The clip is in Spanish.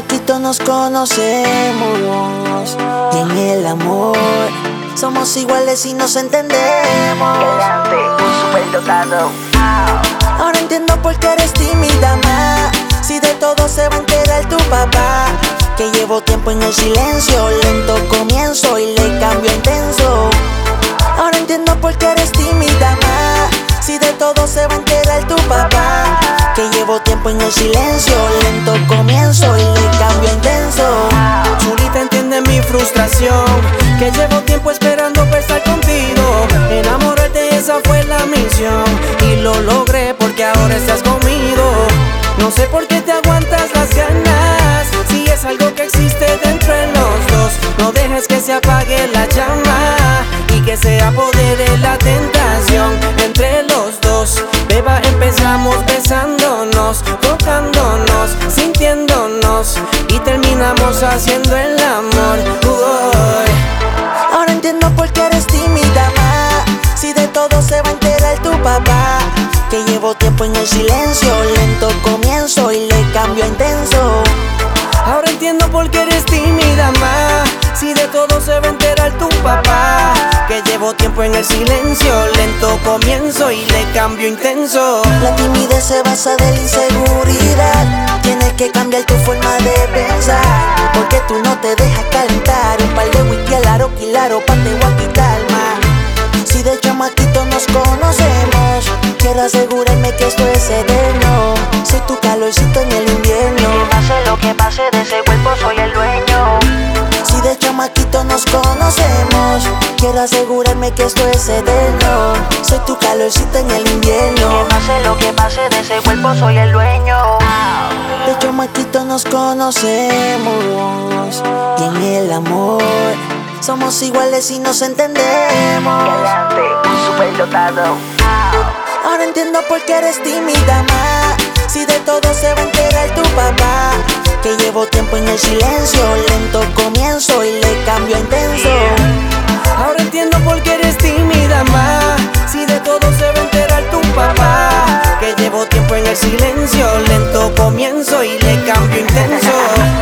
chamaquitos nos conocemos y en el amor somos iguales y nos entendemos. Ahora entiendo por qué eres tímida más. Si de todo se va a enterar tu papá. Que llevo tiempo en el silencio, lento comienzo y le cambio intenso. Ahora entiendo por qué eres tímida más. Si de todo se va a enterar llevo tiempo en el silencio, lento comienzo y le cambio intenso. Chulita entiende mi frustración, que llevo tiempo esperando para estar contigo. Enamorarte, esa fue la misión. Y lo logré porque ahora estás conmigo. No sé por qué te aguantas las ganas. Si es algo que existe dentro de los dos, no dejes que se apague la llama y que se apodere la tentación haciendo el amor. Ahora entiendo por qué eres tímida más. Si de todo se va a enterar tu papá. Que llevo tiempo en el silencio, lento comienzo y le cambio intenso. Ahora entiendo por qué eres tímida más. Si de todo se va a enterar tu papá. Que llevo tiempo en el silencio, lento comienzo y le cambio intenso. La timidez se basa de la inseguridad. Te dejas calentar. Un par de whisky al aro, quilaro, pa' te voy a quitar más. Si de chamaquito nos conocemos, quiero asegurarme que esto es eterno. Soy tu calorcito en el invierno. Pase lo que pase, de ese cuerpo soy el dueño. Si de chamaquito nos conocemos, quiero asegurarme que esto es eterno. Soy tu calorcito en el invierno. Pase lo que pase, de ese cuerpo soy el dueño. De chamaquito nos conocemos en el amor somos iguales y nos entendemos. Galante, un superdotado. Ahora entiendo por qué eres tímida más. Si de todo se va a enterar tu papá. Que llevo tiempo en el silencio, lento comienzo y le cambio a intenso. Ahora entiendo por qué eres tímida más. Si de todo se va a enterar tu papá. Que llevo tiempo en el silencio, lento comienzo y le cambio intenso.